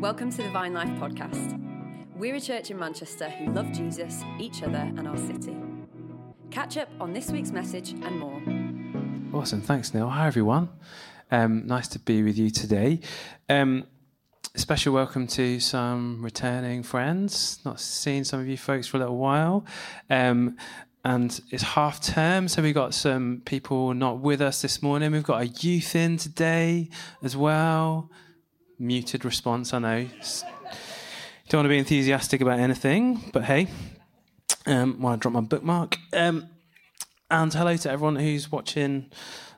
Welcome to the Vine Life podcast. We're a church in Manchester who love Jesus, each other, and our city. Catch up on this week's message and more. Awesome. Thanks, Neil. Hi, everyone. Um, nice to be with you today. Um, special welcome to some returning friends. Not seen some of you folks for a little while. Um, and it's half term, so we've got some people not with us this morning. We've got a youth in today as well muted response, I know. Don't want to be enthusiastic about anything, but hey, um, want to drop my bookmark. Um, and hello to everyone who's watching,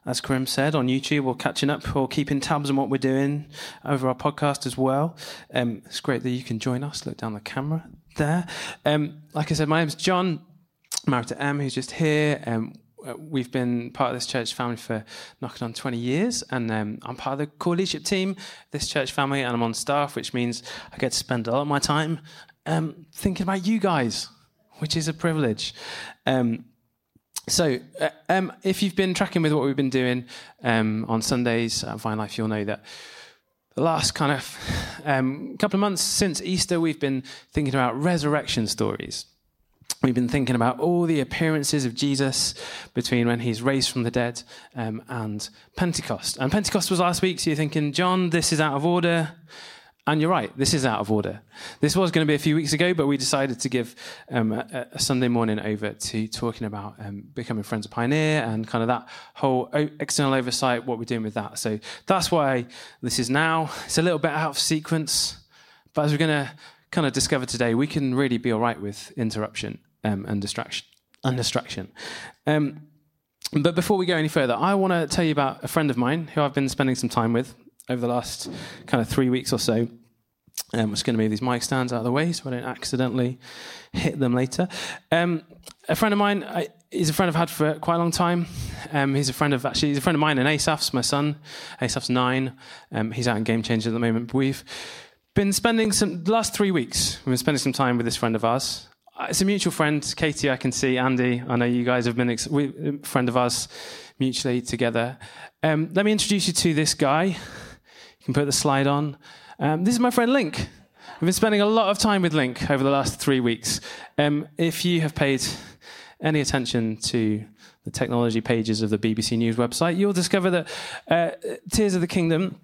as Karim said, on YouTube or catching up or keeping tabs on what we're doing over our podcast as well. Um, it's great that you can join us. Look down the camera there. Um, like I said, my name's Jon. Married to Em, who's just here. Um, we've been part of this church family for knocking on 20 years, and um, I'm part of the core leadership team, this church family, and I'm on staff, which means I get to spend a lot of my time um, thinking about you guys, which is a privilege. Um, so, uh, um, if you've been tracking with what we've been doing um, on Sundays at Vine Life, you'll know that the last kind of um, couple of months since Easter, we've been thinking about resurrection stories. We've been thinking about all the appearances of Jesus between when he's raised from the dead um, and Pentecost. And Pentecost was last week, so you're thinking, Jon, this is out of order. And you're right, this is out of order. This was going to be a few weeks ago, but we decided to give um, a, a, Sunday morning over to talking about um, becoming Friends of Pioneer and kind of that whole external oversight, what we're doing with that. So that's why this is now. It's a little bit out of sequence, but as we're going to kind of discover today, we can really be all right with interruption um, and distraction. And distraction. Um, but before we go any further, I want to tell you about a friend of mine who I've been spending some time with over the last kind of three weeks or so. Um, I'm just going to move these mic stands out of the way so I don't accidentally hit them later. Um, a friend of mine, I, he's a friend I've had for quite a long time. Um, he's a friend of actually, he's a friend of mine and Asaf's my son. Asaf's nine. Um, he's out in Game Changer at the moment. But we've been spending some the last three weeks. We've been spending some time with this friend of ours. Uh, it's a mutual friend, Katie. I can see Andy. I know you guys have been ex- a friend of ours mutually together. Um, let me introduce you to this guy. You can put the slide on. Um, this is my friend Link. We've been spending a lot of time with Link over the last three weeks. Um, if you have paid any attention to the technology pages of the BBC News website, you'll discover that uh, Tears of the Kingdom,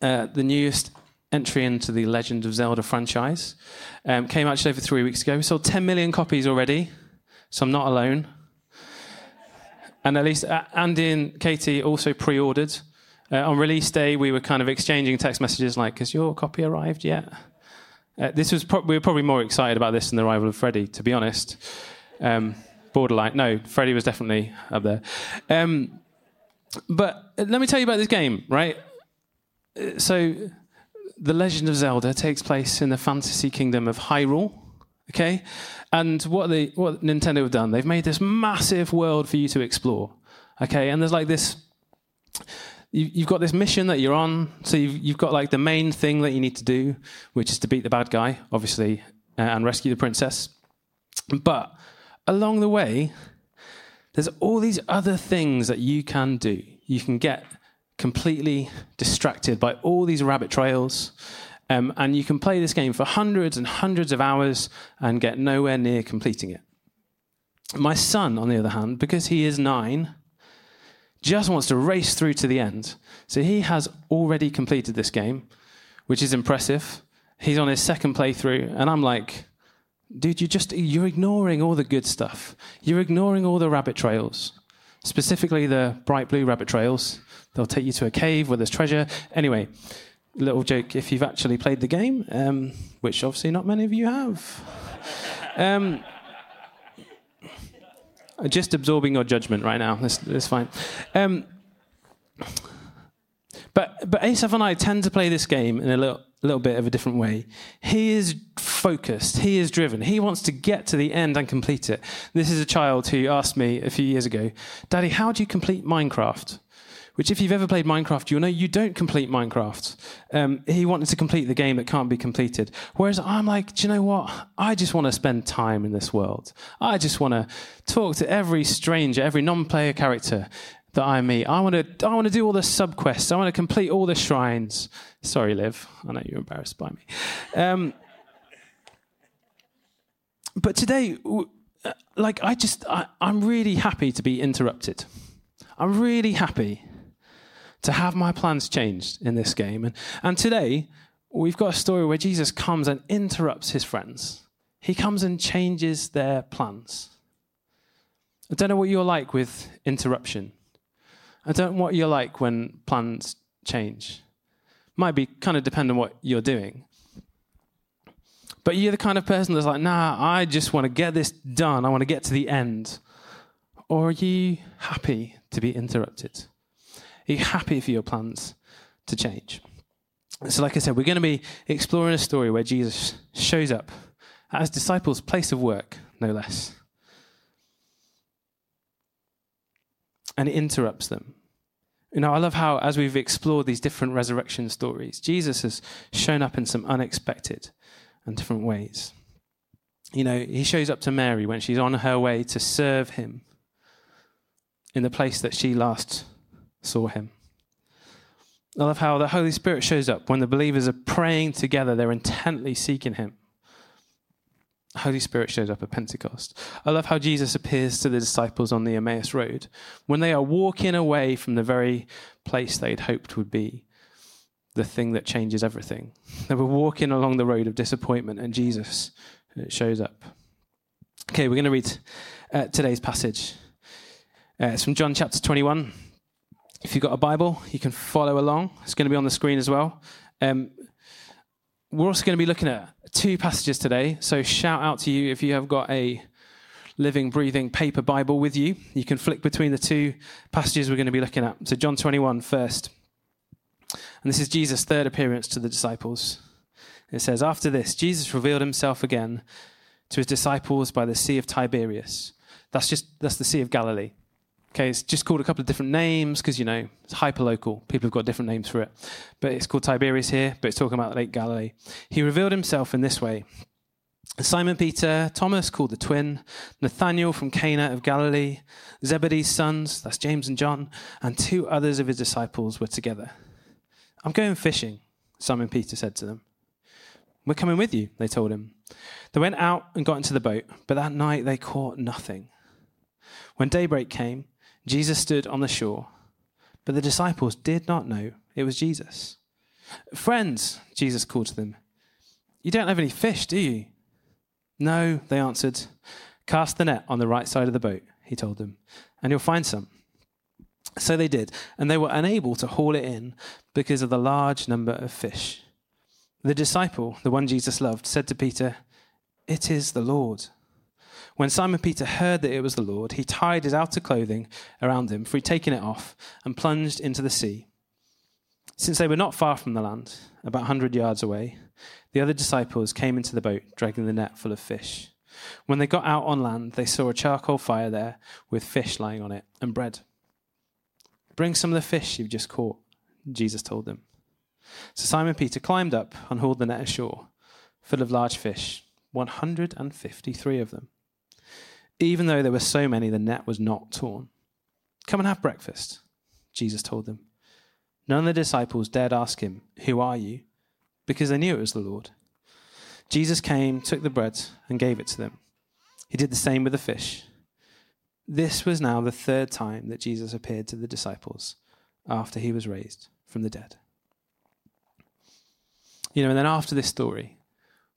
uh, the newest entry into the Legend of Zelda franchise. Um, came out just over three weeks ago. We sold 10 million copies already, so I'm not alone. And at least uh, Andy and Katie also pre ordered. Uh, on release day, we were kind of exchanging text messages like, Has your copy arrived yet? Uh, this was pro- we were probably more excited about this than the arrival of Freddy, to be honest. Um, borderline. No, Freddy was definitely up there. Um, but uh, let me tell you about this game, right? Uh, so the Legend of Zelda takes place in the fantasy kingdom of Hyrule. Okay, and what they what Nintendo have done, they've made this massive world for you to explore. Okay, and there's like this. You've got this mission that you're on, so you've, you've got like the main thing that you need to do, which is to beat the bad guy, obviously, uh, and rescue the princess. But along the way, there's all these other things that you can do. You can get completely distracted by all these rabbit trails. Um, and you can play this game for hundreds and hundreds of hours and get nowhere near completing it. My son, on the other hand, because he is nine, just wants to race through to the end. So he has already completed this game, which is impressive. He's on his second playthrough, and I'm like, dude, you just you're ignoring all the good stuff. You're ignoring all the rabbit trails, specifically the bright blue rabbit trails. They'll take you to a cave where there's treasure. Anyway, little joke if you've actually played the game, um, which obviously not many of you have. Um, just absorbing your judgment right now. That's, fine. Um, but but Asaf and I tend to play this game in a little little bit of a different way. He is focused. He is driven. He wants to get to the end and complete it. This is a child who asked me a few years ago, "Daddy, how do you complete Minecraft?" Which, if you've ever played Minecraft, you'll know you don't complete Minecraft. Um, he wanted to complete the game that can't be completed. Whereas I'm like, do you know what? I just want to spend time in this world. I just want to talk to every stranger, every non player character, that I meet. I want to I want to do all the sub quests. I want to complete all the shrines. Sorry, Liv. I know you're embarrassed by me. Um, but today, like I just I, I'm really happy to be interrupted. I'm really happy to have my plans changed in this game. And and today we've got a story where Jesus comes and interrupts his friends. He comes and changes their plans. I don't know what you're like with interruption. I don't know what you're like when plans change. Might be kind of depend on what you're doing. But you're the kind of person that's like, nah, I just want to get this done. I want to get to the end. Or are you happy to be interrupted? Are you happy for your plans to change? So, like I said, we're going to be exploring a story where Jesus shows up at his disciples' place of work, no less. and interrupts them. You know, I love how, as we've explored these different resurrection stories, Jesus has shown up in some unexpected and different ways. You know, he shows up to Mary when she's on her way to serve him in the place that she last saw him. I love how the Holy Spirit shows up when the believers are praying together, they're intently seeking him. Holy Spirit shows up at Pentecost. I love how Jesus appears to the disciples on the Emmaus Road when they are walking away from the very place they'd hoped would be the thing that changes everything. They were walking along the road of disappointment, and Jesus uh, shows up. Okay, we're going to read uh, today's passage. Uh, it's from John chapter 21. If you've got a Bible, you can follow along. It's going to be on the screen as well. Um, we're also going to be looking at two passages today. So shout out to you if you have got a living, breathing paper Bible with you. You can flick between the two passages we're going to be looking at. So John 21 first. And this is Jesus' third appearance to the disciples. It says, After this, Jesus revealed himself again to his disciples by the Sea of Tiberias. That's just that's the Sea of Galilee. Okay, it's just called a couple of different names because, you know, it's hyper-local. People have got different names for it. But it's called Tiberias here, but it's talking about the Lake Galilee. He revealed himself in this way. Simon Peter, Thomas called the twin, Nathanael from Cana of Galilee, Zebedee's sons, that's James and John, and two others of his disciples were together. I'm going fishing, Simon Peter said to them. We're coming with you, they told him. They went out and got into the boat, but that night they caught nothing. When daybreak came, Jesus stood on the shore, but the disciples did not know it was Jesus. Friends, Jesus called to them, you don't have any fish, do you? No, they answered. Cast the net on the right side of the boat, he told them, and you'll find some. So they did, and they were unable to haul it in because of the large number of fish. The disciple, the one Jesus loved, said to Peter, It is the Lord. When Simon Peter heard that it was the Lord, he tied his outer clothing around him, for he'd taken it off, and plunged into the sea. Since they were not far from the land, about a hundred yards away, the other disciples came into the boat, dragging the net full of fish. When they got out on land, they saw a charcoal fire there with fish lying on it and bread. Bring some of the fish you've just caught, Jesus told them. So Simon Peter climbed up and hauled the net ashore, full of large fish, 153 of them. Even though there were so many, the net was not torn. Come and have breakfast, Jesus told them. None of the disciples dared ask him, Who are you? because they knew it was the Lord. Jesus came, took the bread, and gave it to them. He did the same with the fish. This was now the third time that Jesus appeared to the disciples after he was raised from the dead. You know, and then after this story,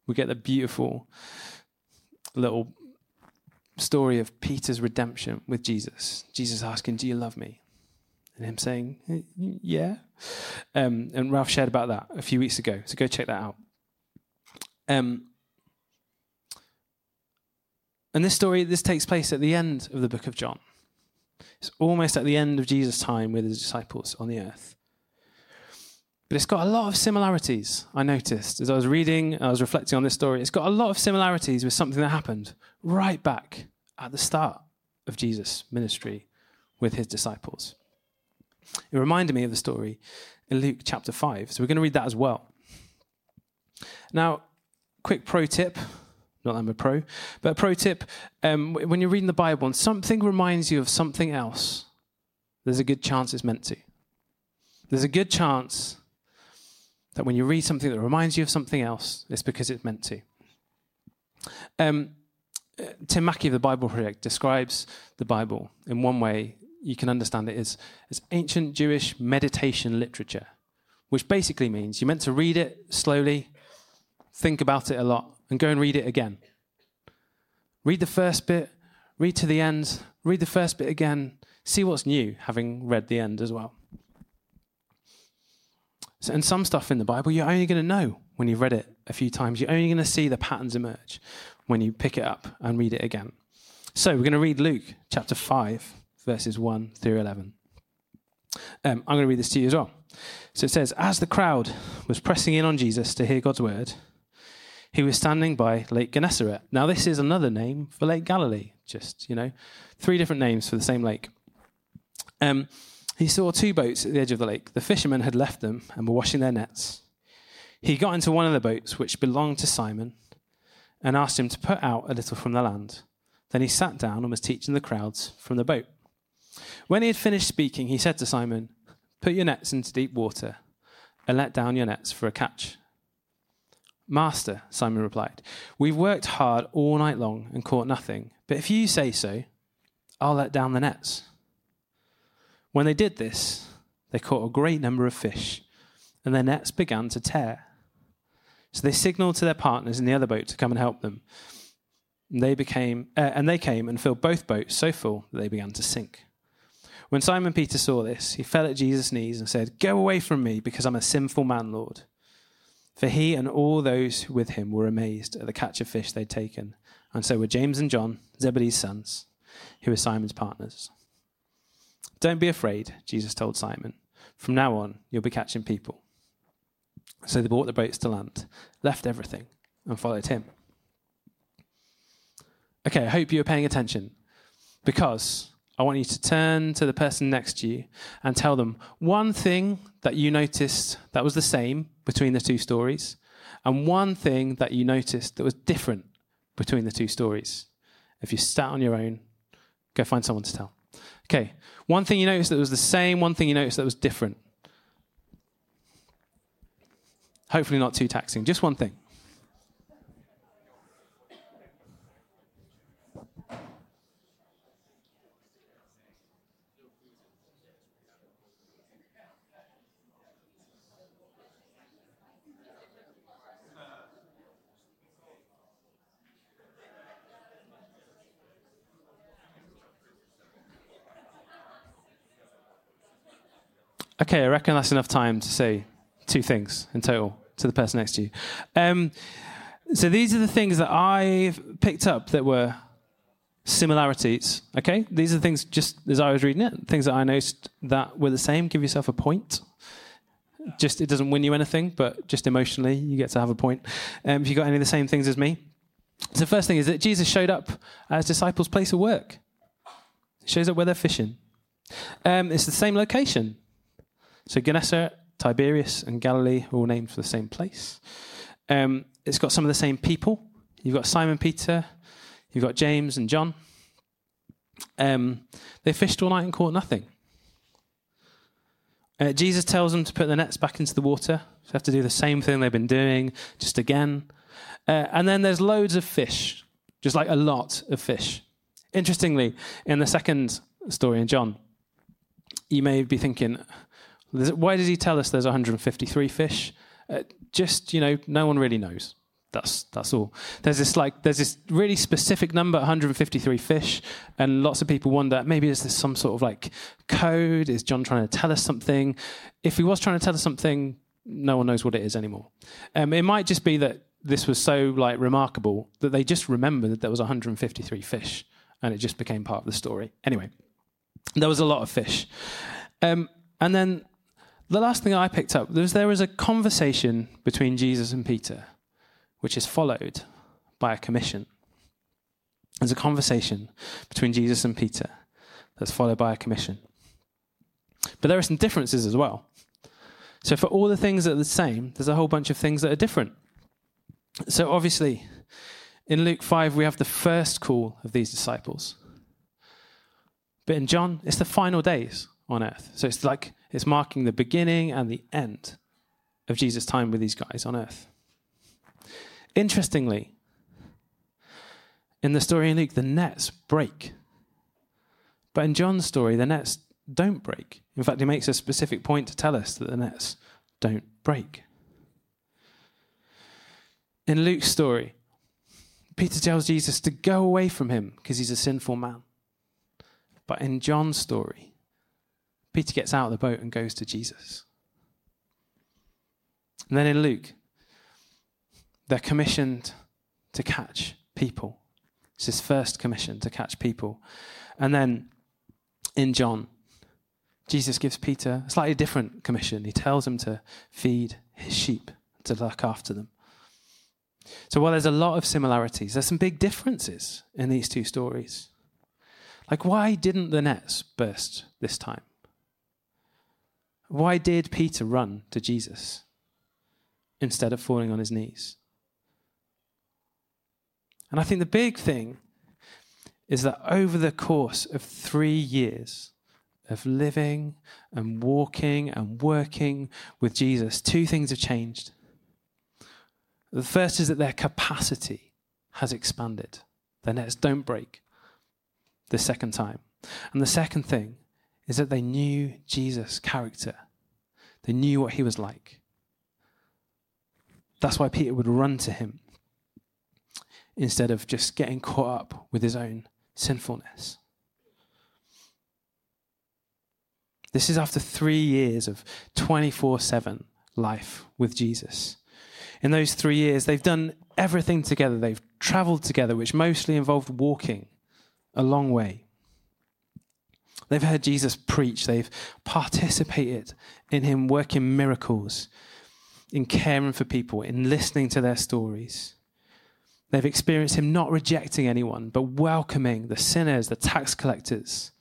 we get the beautiful little story of Peter's redemption with Jesus. Jesus asking, Do you love me? And him saying, Yeah. Um, and Ralph shared about that a few weeks ago. So go check that out. Um, and this story, this takes place at the end of the book of John. It's almost at the end of Jesus' time with his disciples on the earth. But it's got a lot of similarities, I noticed. As I was reading, I was reflecting on this story. It's got a lot of similarities with something that happened right back at the start of Jesus' ministry with his disciples. It reminded me of the story in Luke chapter 5. So we're going to read that as well. Now, quick pro tip. Not that I'm a pro, but a pro tip um, when you're reading the Bible and something reminds you of something else, there's a good chance it's meant to. There's a good chance that when you read something that reminds you of something else, it's because it's meant to. Um, uh, Tim Mackie of the Bible Project describes the Bible in one way you can understand it as, as ancient Jewish meditation literature, which basically means you're meant to read it slowly, think about it a lot, and go and read it again. Read the first bit, read to the end, read the first bit again, see what's new, having read the end as well. So, and some stuff in the Bible you're only going to know when you've read it a few times. You're only going to see the patterns emerge when you pick it up and read it again. So we're going to read Luke chapter 5, verses 1 through 11. Um, I'm going to read this to you as well. So it says, As the crowd was pressing in on Jesus to hear God's word, he was standing by Lake Gennesaret. Now, this is another name for Lake Galilee, just, you know, three different names for the same lake. Um, he saw two boats at the edge of the lake. The fishermen had left them and were washing their nets. He got into one of the boats, which belonged to Simon, and asked him to put out a little from the land. Then he sat down and was teaching the crowds from the boat. When he had finished speaking, he said to Simon, Put your nets into deep water and let down your nets for a catch. Master, Simon replied, We've worked hard all night long and caught nothing, but if you say so, I'll let down the nets. When they did this, they caught a great number of fish, and their nets began to tear. So they signaled to their partners in the other boat to come and help them. And they became, uh, and they came and filled both boats so full that they began to sink. When Simon Peter saw this, he fell at Jesus' knees and said, "Go away from me, because I'm a sinful man, Lord." For he and all those with him were amazed at the catch of fish they'd taken, and so were James and John, Zebedee's sons, who were Simon's partners. Don't be afraid, Jesus told Simon. From now on, you'll be catching people. So they brought the boats to land, left everything, and followed him. Okay, I hope you are paying attention because I want you to turn to the person next to you and tell them one thing that you noticed that was the same between the two stories, and one thing that you noticed that was different between the two stories. If you sat on your own, go find someone to tell. Okay, one thing you noticed that was the same, one thing you noticed that was different. Hopefully, not too taxing, just one thing. Okay, I reckon that's enough time to say two things in total to the person next to you. Um, so these are the things that I've picked up that were similarities. Okay, these are the things just as I was reading it, things that I noticed that were the same. Give yourself a point. Just it doesn't win you anything, but just emotionally you get to have a point. Um, if you got any of the same things as me. So the first thing is that Jesus showed up at his disciples' place of work. He shows up where they're fishing. Um, it's the same location. So Gennesaret, Tiberias, and Galilee are all named for the same place. Um, it's got some of the same people. You've got Simon Peter, you've got James and John. Um, they fished all night and caught nothing. Uh, Jesus tells them to put their nets back into the water. So they have to do the same thing they've been doing, just again. Uh, and then there's loads of fish, just like a lot of fish. Interestingly, in the second story in John, you may be thinking, why does he tell us there's 153 fish? Uh, just you know, no one really knows. That's that's all. There's this like there's this really specific number, 153 fish, and lots of people wonder maybe is this some sort of like code? Is John trying to tell us something? If he was trying to tell us something, no one knows what it is anymore. Um, it might just be that this was so like remarkable that they just remembered that there was 153 fish, and it just became part of the story. Anyway, there was a lot of fish, um, and then the last thing I picked up was there was a conversation between Jesus and Peter, which is followed by a commission. There's a conversation between Jesus and Peter that's followed by a commission. But there are some differences as well. So, for all the things that are the same, there's a whole bunch of things that are different. So, obviously, in Luke 5, we have the first call of these disciples. But in John, it's the final days on earth. So it's like it's marking the beginning and the end of Jesus' time with these guys on earth. Interestingly, in the story in Luke, the nets break. But in John's story, the nets don't break. In fact, he makes a specific point to tell us that the nets don't break. In Luke's story, Peter tells Jesus to go away from him because he's a sinful man. But in John's story, Peter gets out of the boat and goes to Jesus. And then in Luke, they're commissioned to catch people. It's his first commission to catch people. And then in John, Jesus gives Peter a slightly different commission. He tells him to feed his sheep, to look after them. So while there's a lot of similarities, there's some big differences in these two stories. Like, why didn't the nets burst this time? Why did Peter run to Jesus instead of falling on his knees? And I think the big thing is that over the course of three years of living and walking and working with Jesus, two things have changed. The first is that their capacity has expanded, their nets don't break the second time. And the second thing is that they knew Jesus' character, they knew what he was like. That's why Peter would run to him instead of just getting caught up with his own sinfulness. This is after three years of 24 7 life with Jesus. In those three years, they've done everything together. They've traveled together, which mostly involved walking a long way. They've heard Jesus preach. They've participated in him working miracles, in caring for people, in listening to their stories. They've experienced him not rejecting anyone, but welcoming the sinners, the tax collectors.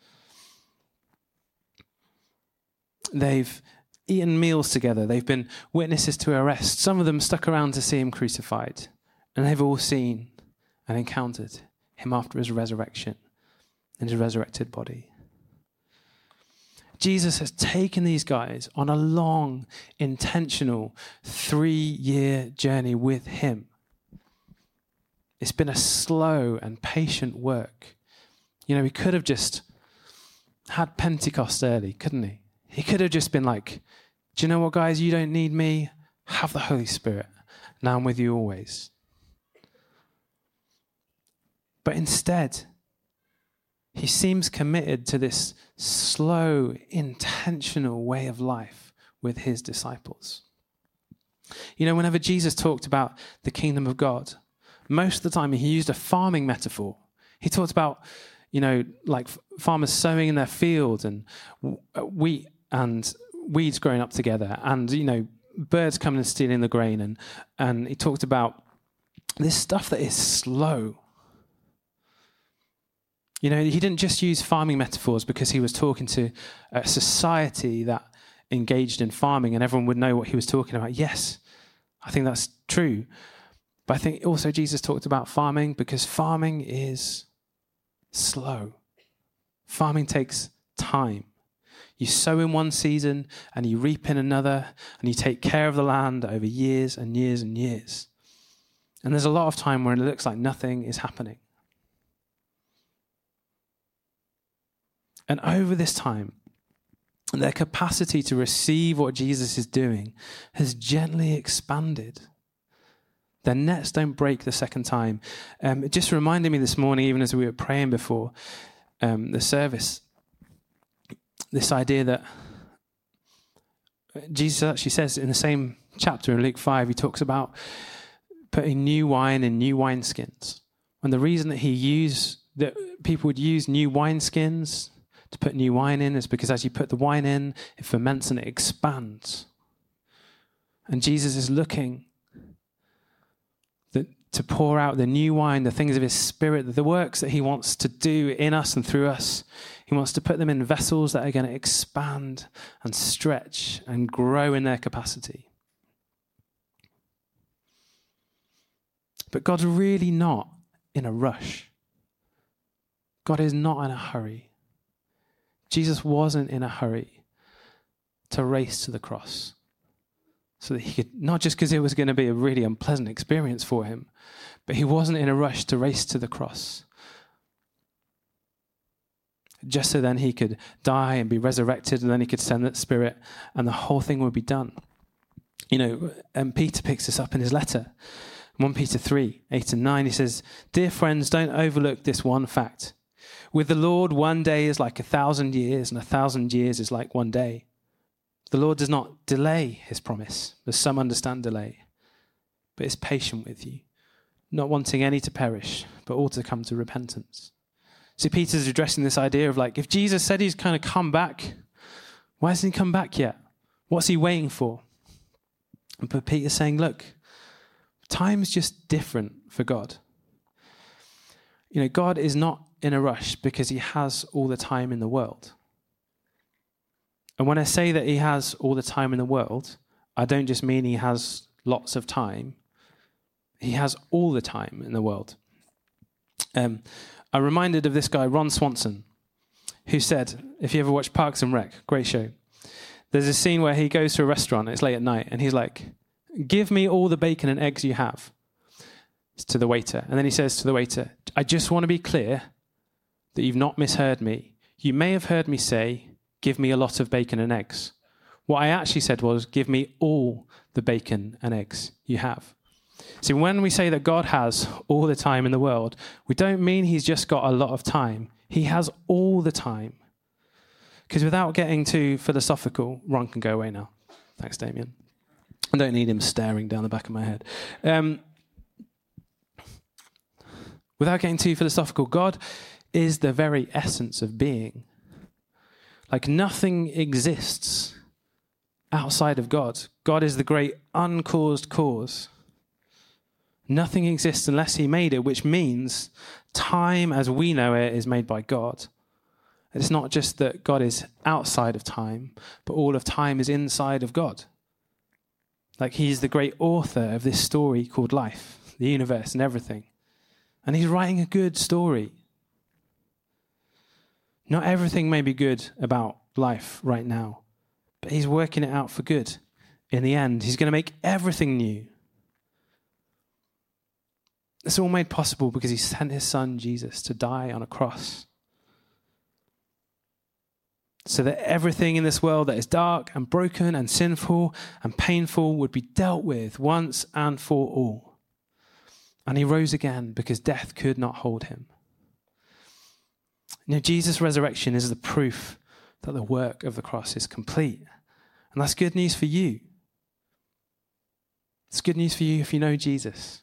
They've eaten meals together. They've been witnesses to arrest. Some of them stuck around to see him crucified. And they've all seen and encountered him after his resurrection in his resurrected body. Jesus has taken these guys on a long, intentional, three year journey with him. It's been a slow and patient work. You know, he could have just had Pentecost early, couldn't he? He could have just been like, Do you know what, guys? You don't need me. Have the Holy Spirit. Now I'm with you always. But instead, he seems committed to this slow, intentional way of life with his disciples. You know, whenever Jesus talked about the kingdom of God, most of the time he used a farming metaphor. He talked about, you know, like farmers sowing in their field and uh, wheat and weeds growing up together and, you know, birds coming and stealing the grain. And, and he talked about this stuff that is slow. You know, he didn't just use farming metaphors because he was talking to a society that engaged in farming and everyone would know what he was talking about. Yes, I think that's true. But I think also Jesus talked about farming because farming is slow. Farming takes time. You sow in one season and you reap in another, and you take care of the land over years and years and years. And there's a lot of time where it looks like nothing is happening. And over this time, their capacity to receive what Jesus is doing has gently expanded. Their nets don't break the second time. Um, it just reminded me this morning, even as we were praying before um, the service, this idea that Jesus actually says in the same chapter in Luke 5, he talks about putting new wine in new wineskins. And the reason that he used, that people would use new wineskins to put new wine in is because as you put the wine in, it ferments and it expands. And Jesus is looking to pour out the new wine, the things of his spirit, the works that he wants to do in us and through us. He wants to put them in vessels that are going to expand and stretch and grow in their capacity. But God's really not in a rush. God is not in a hurry. Jesus wasn't in a hurry to race to the cross so that he could, not just because it was going to be a really unpleasant experience for him, but he wasn't in a rush to race to the cross. Just so then he could die and be resurrected, and then he could send that spirit, and the whole thing would be done. You know, and Peter picks this up in his letter. 1 Peter 3 8 and 9, he says, Dear friends, don't overlook this one fact. With the Lord, one day is like a thousand years, and a thousand years is like one day. The Lord does not delay his promise, as some understand delay, but is patient with you, not wanting any to perish, but all to come to repentance. See, Peter's addressing this idea of like, if Jesus said he's kind of come back, why hasn't he come back yet? What's he waiting for? But Peter's saying, look, time's just different for God. You know, God is not in a rush because he has all the time in the world. And when I say that he has all the time in the world, I don't just mean he has lots of time. He has all the time in the world. Um, I'm reminded of this guy, Ron Swanson, who said, if you ever watch Parks and Rec, great show, there's a scene where he goes to a restaurant, it's late at night, and he's like, Give me all the bacon and eggs you have to the waiter. And then he says to the waiter, I just want to be clear that you've not misheard me. You may have heard me say, Give me a lot of bacon and eggs. What I actually said was, Give me all the bacon and eggs you have. See, when we say that God has all the time in the world, we don't mean he's just got a lot of time. He has all the time. Because without getting too philosophical, Ron can go away now. Thanks, Damien. I don't need him staring down the back of my head. Um, without getting too philosophical, God is the very essence of being. Like nothing exists outside of God. God is the great uncaused cause. Nothing exists unless He made it, which means time as we know it is made by God. It's not just that God is outside of time, but all of time is inside of God. Like He's the great author of this story called life, the universe, and everything. And He's writing a good story. Not everything may be good about life right now, but He's working it out for good. In the end, He's going to make everything new. It's all made possible because He sent His Son, Jesus, to die on a cross. So that everything in this world that is dark and broken and sinful and painful would be dealt with once and for all. And he rose again because death could not hold him. Know, Jesus' resurrection is the proof that the work of the cross is complete. And that's good news for you. It's good news for you if you know Jesus.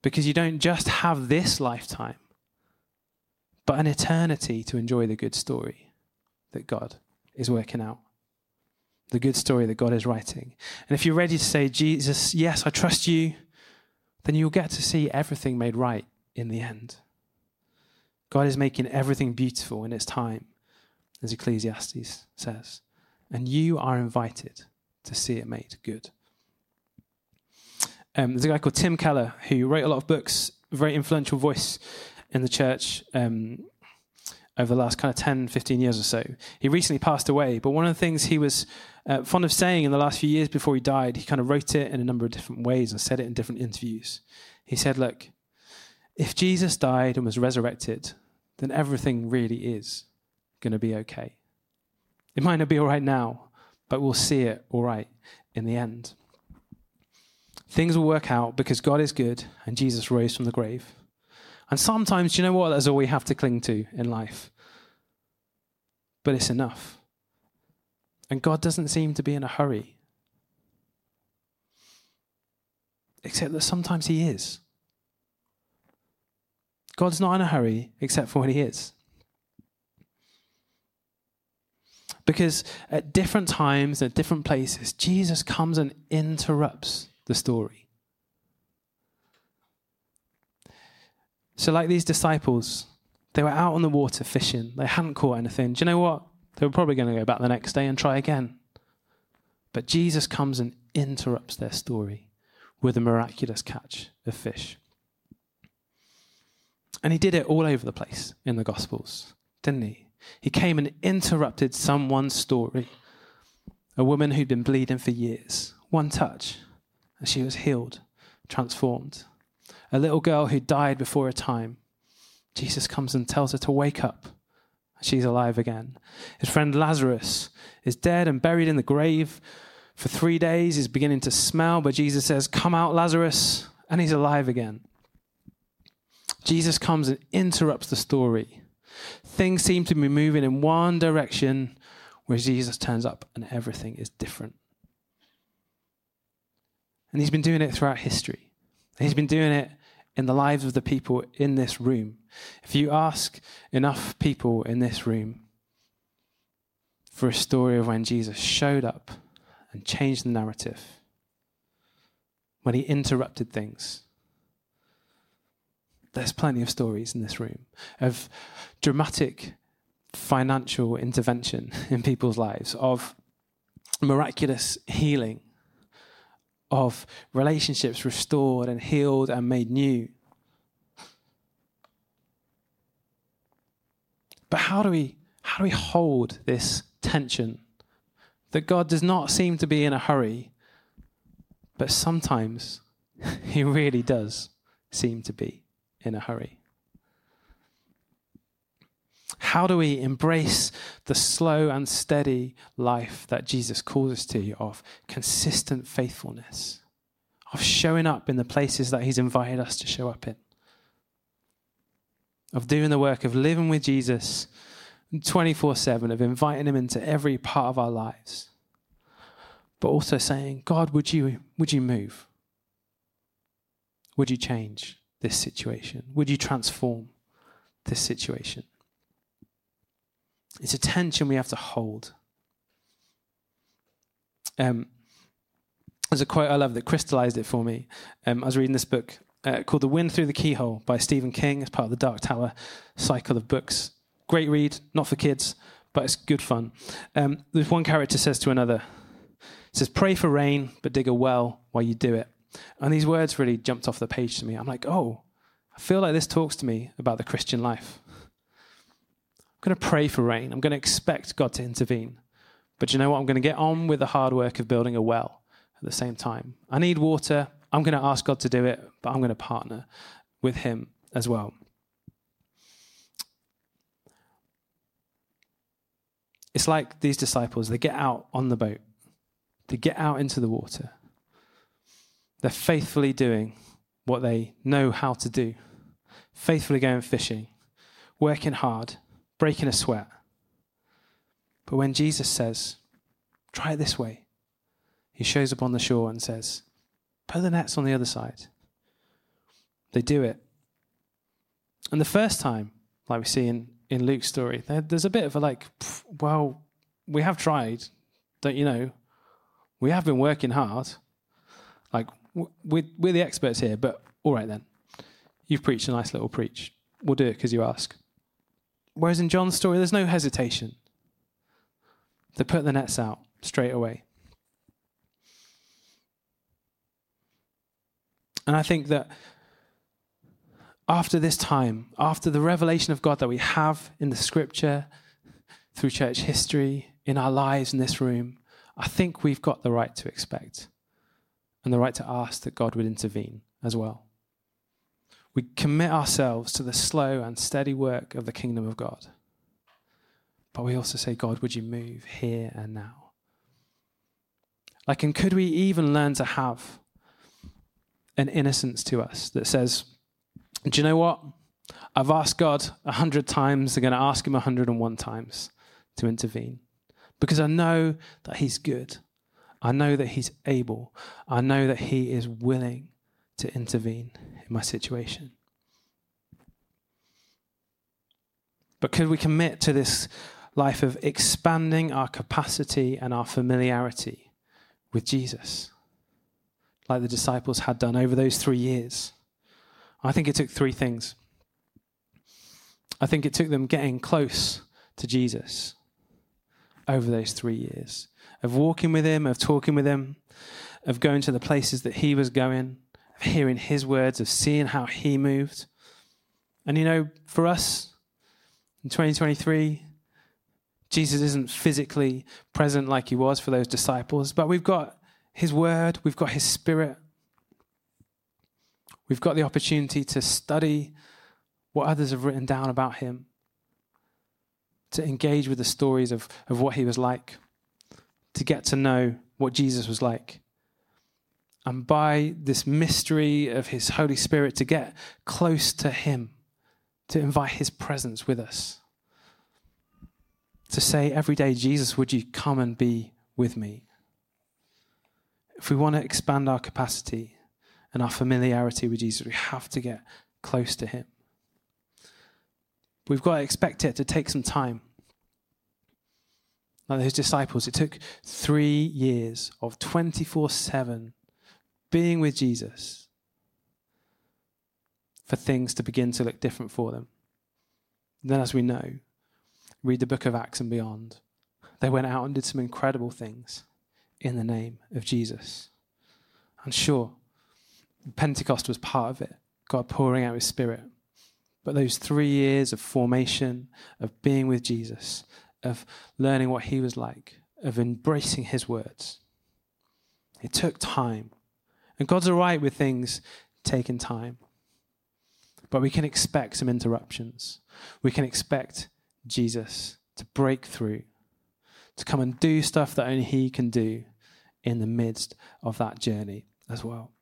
Because you don't just have this lifetime, but an eternity to enjoy the good story that God is working out. The good story that God is writing. And if you're ready to say, Jesus, yes, I trust you, then you'll get to see everything made right in the end. God is making everything beautiful in its time, as Ecclesiastes says. And you are invited to see it made good. Um, there's a guy called Tim Keller who wrote a lot of books, very influential voice in the church um, over the last kind of 10, 15 years or so. He recently passed away, but one of the things he was uh, fond of saying in the last few years before he died, he kind of wrote it in a number of different ways and said it in different interviews. He said, Look, if Jesus died and was resurrected, then everything really is going to be okay. It might not be all right now, but we'll see it all right in the end. Things will work out because God is good and Jesus rose from the grave. And sometimes, you know what? That's all we have to cling to in life. But it's enough. And God doesn't seem to be in a hurry. Except that sometimes He is. God's not in a hurry except for when He is. Because at different times, at different places, Jesus comes and interrupts the story. So, like these disciples, they were out on the water fishing. They hadn't caught anything. Do you know what? They were probably going to go back the next day and try again. But Jesus comes and interrupts their story with a miraculous catch of fish. And he did it all over the place in the Gospels. didn't he? He came and interrupted someone's story. A woman who'd been bleeding for years. One touch, and she was healed, transformed. A little girl who died before her time. Jesus comes and tells her to wake up. She's alive again. His friend Lazarus is dead and buried in the grave for three days. He's beginning to smell, but Jesus says, Come out, Lazarus, and he's alive again. Jesus comes and interrupts the story. Things seem to be moving in one direction, where Jesus turns up and everything is different. And he's been doing it throughout history. He's been doing it in the lives of the people in this room. If you ask enough people in this room for a story of when Jesus showed up and changed the narrative, when he interrupted things, there's plenty of stories in this room of dramatic financial intervention in people's lives, of miraculous healing, of relationships restored and healed and made new. But how do we how do we hold this tension that God does not seem to be in a hurry, but sometimes he really does seem to be in a hurry? How do we embrace the slow and steady life that Jesus calls us to of consistent faithfulness, of showing up in the places that He's invited us to show up in, of doing the work of living with Jesus 24 7, of inviting Him into every part of our lives, but also saying, God, would you, would you move? Would you change this situation? Would you transform this situation? It's a tension we have to hold. Um, there's a quote I love that crystallized it for me. Um, I was reading this book uh, called The Wind Through the Keyhole by Stephen King as part of the Dark Tower cycle of books. Great read, not for kids, but it's good fun. Um, there's one character says to another, says, Pray for rain, but dig a well while you do it. And these words really jumped off the page to me. I'm like, oh, I feel like this talks to me about the Christian life. I'm going to pray for rain. I'm going to expect God to intervene. But you know what? I'm going to get on with the hard work of building a well at the same time. I need water. I'm going to ask God to do it, but I'm going to partner with Him as well. It's like these disciples, they get out on the boat, they get out into the water. They're faithfully doing what they know how to do, faithfully going fishing, working hard breaking a sweat. But when Jesus says, try it this way, he shows up on the shore and says, put the nets on the other side. They do it. And the first time, like we see in, in Luke's story, there, there's a bit of a like, well, we have tried, don't you know? We have been working hard. Like, we're, we're the experts here, but all right then. You've preached a nice little preach. We'll do it because you ask. Whereas in John's story, there's no hesitation. They put the nets out straight away. And I think that after this time, after the revelation of God that we have in the scripture, through church history, in our lives in this room, I think we've got the right to expect and the right to ask that God would intervene as well. We commit ourselves to the slow and steady work of the kingdom of God. But we also say, God, would you move here and now? Like, and could we even learn to have an innocence to us that says, do you know what? I've asked God a hundred times, I'm going to ask him a hundred and one times to intervene. Because I know that he's good. I know that he's able. I know that he is willing to intervene in my situation. But could we commit to this life of expanding our capacity and our familiarity with Jesus, like the disciples had done over those three years? I think it took three things. I think it took them getting close to Jesus over those three years of walking with him, of talking with him, of going to the places that he was going, of hearing his words, of seeing how he moved. And you know, for us, In 2023, Jesus isn't physically present like he was for those disciples, but we've got his word, we've got his spirit. We've got the opportunity to study what others have written down about him, to engage with the stories of, of what he was like, to get to know what Jesus was like. And by this mystery of his Holy Spirit, to get close to him, to invite his presence with us. To say every day, Jesus, would you come and be with me? If we want to expand our capacity and our familiarity with Jesus, we have to get close to him. We've got to expect it to take some time. Like those disciples, it took three years of 24 7 being with Jesus for things to begin to look different for them. Then, as we know, read the book of Acts and beyond. They went out and did some incredible things in the name of Jesus. And sure, Pentecost was part of it, God pouring out his spirit. But those three years of formation, of being with Jesus, of learning what he was like, of embracing his words, it took time. And God's all right with things taking time. But we can expect some interruptions. We can expect Jesus to break through, to come and do stuff that only He can do in the midst of that journey as well.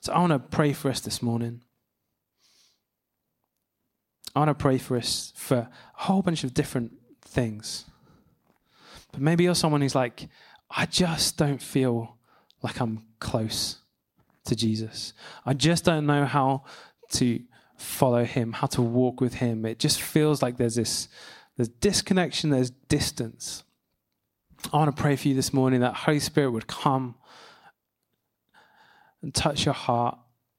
So I want to pray for us this morning. I want to pray for us for a whole bunch of different things. But maybe you're someone who's like, I just don't feel like I'm close to Jesus. I just don't know how to follow him, how to walk with him. It just feels like there's this there's disconnection, there's distance. I want to pray for you this morning that Holy Spirit would come and touch your heart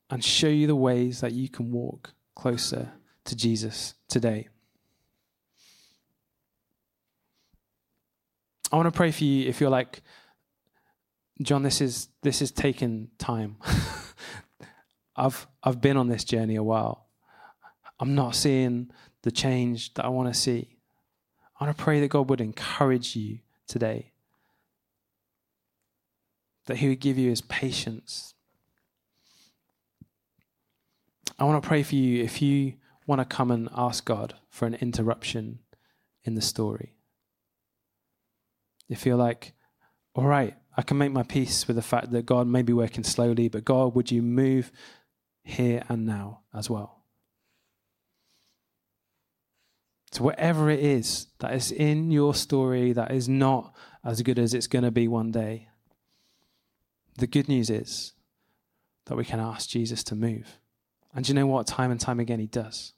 and show you the ways that you can walk closer to Jesus today. I want to pray for you if you're like, Jon, this is this is taking time. I've I've been on this journey a while. I'm not seeing the change that I want to see. I want to pray that God would encourage you today. That He would give you His patience. I want to pray for you if you want to come and ask God for an interruption in the story. You feel like, all right, I can make my peace with the fact that God may be working slowly, but God, would you move here and now as well? So, whatever it is that is in your story that is not as good as it's going to be one day, the good news is that we can ask Jesus to move. And you know what? Time and time again, he does.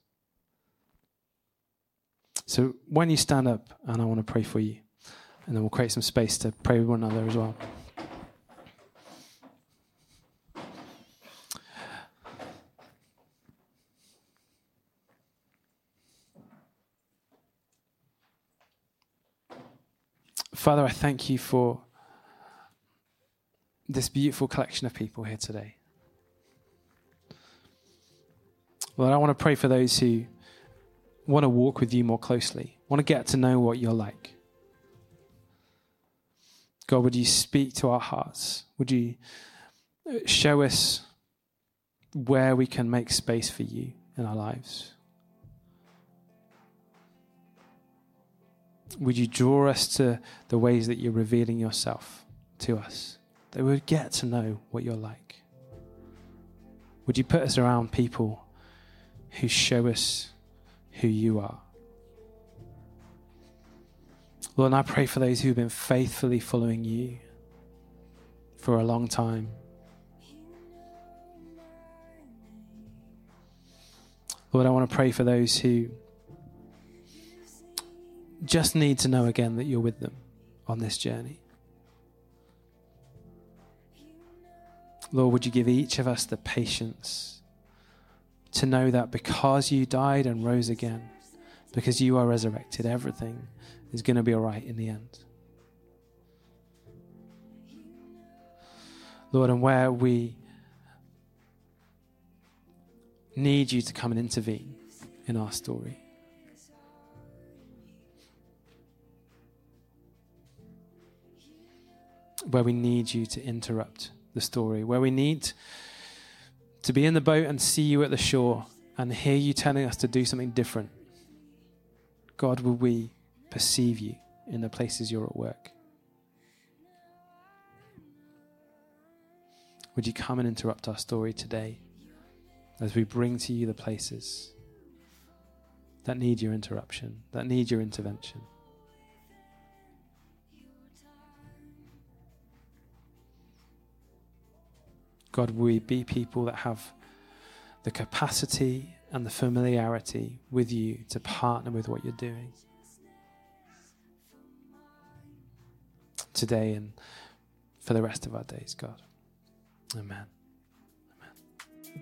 So, when you stand up, and I want to pray for you, and then we'll create some space to pray with one another as well. Father, I thank you for this beautiful collection of people here today. Lord, I want to pray for those who want to walk with you more closely, want to get to know what you're like. God, would you speak to our hearts? Would you uh, show us where we can make space for you in our lives? would you draw us to the ways that you're revealing yourself to us? That we would get to know what you're like. Would you put us around people who show us who you are? Lord, and I pray for those who've been faithfully following you for a long time. Lord, I want to pray for those who just need to know again that you're with them on this journey. Lord, would you give each of us the patience to know that because you died and rose again, because you are resurrected, everything is going to be all right in the end. Lord, and where we need you to come and intervene in our story. Where we need you to interrupt the story, where we need to be in the boat and see you at the shore and hear you telling us to do something different. God, will we perceive you in the places you're at work? Would you come and interrupt our story today as we bring to you the places that need your interruption, that need your intervention? God, we be people that have the capacity and the familiarity with you to partner with what you're doing today and for the rest of our days, God. Amen.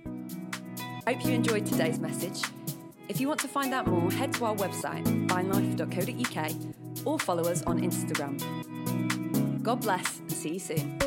Amen. Hope you enjoyed today's message. If you want to find out more, head to our website, vinelife.co.uk, or follow us on Instagram. God bless and see you soon.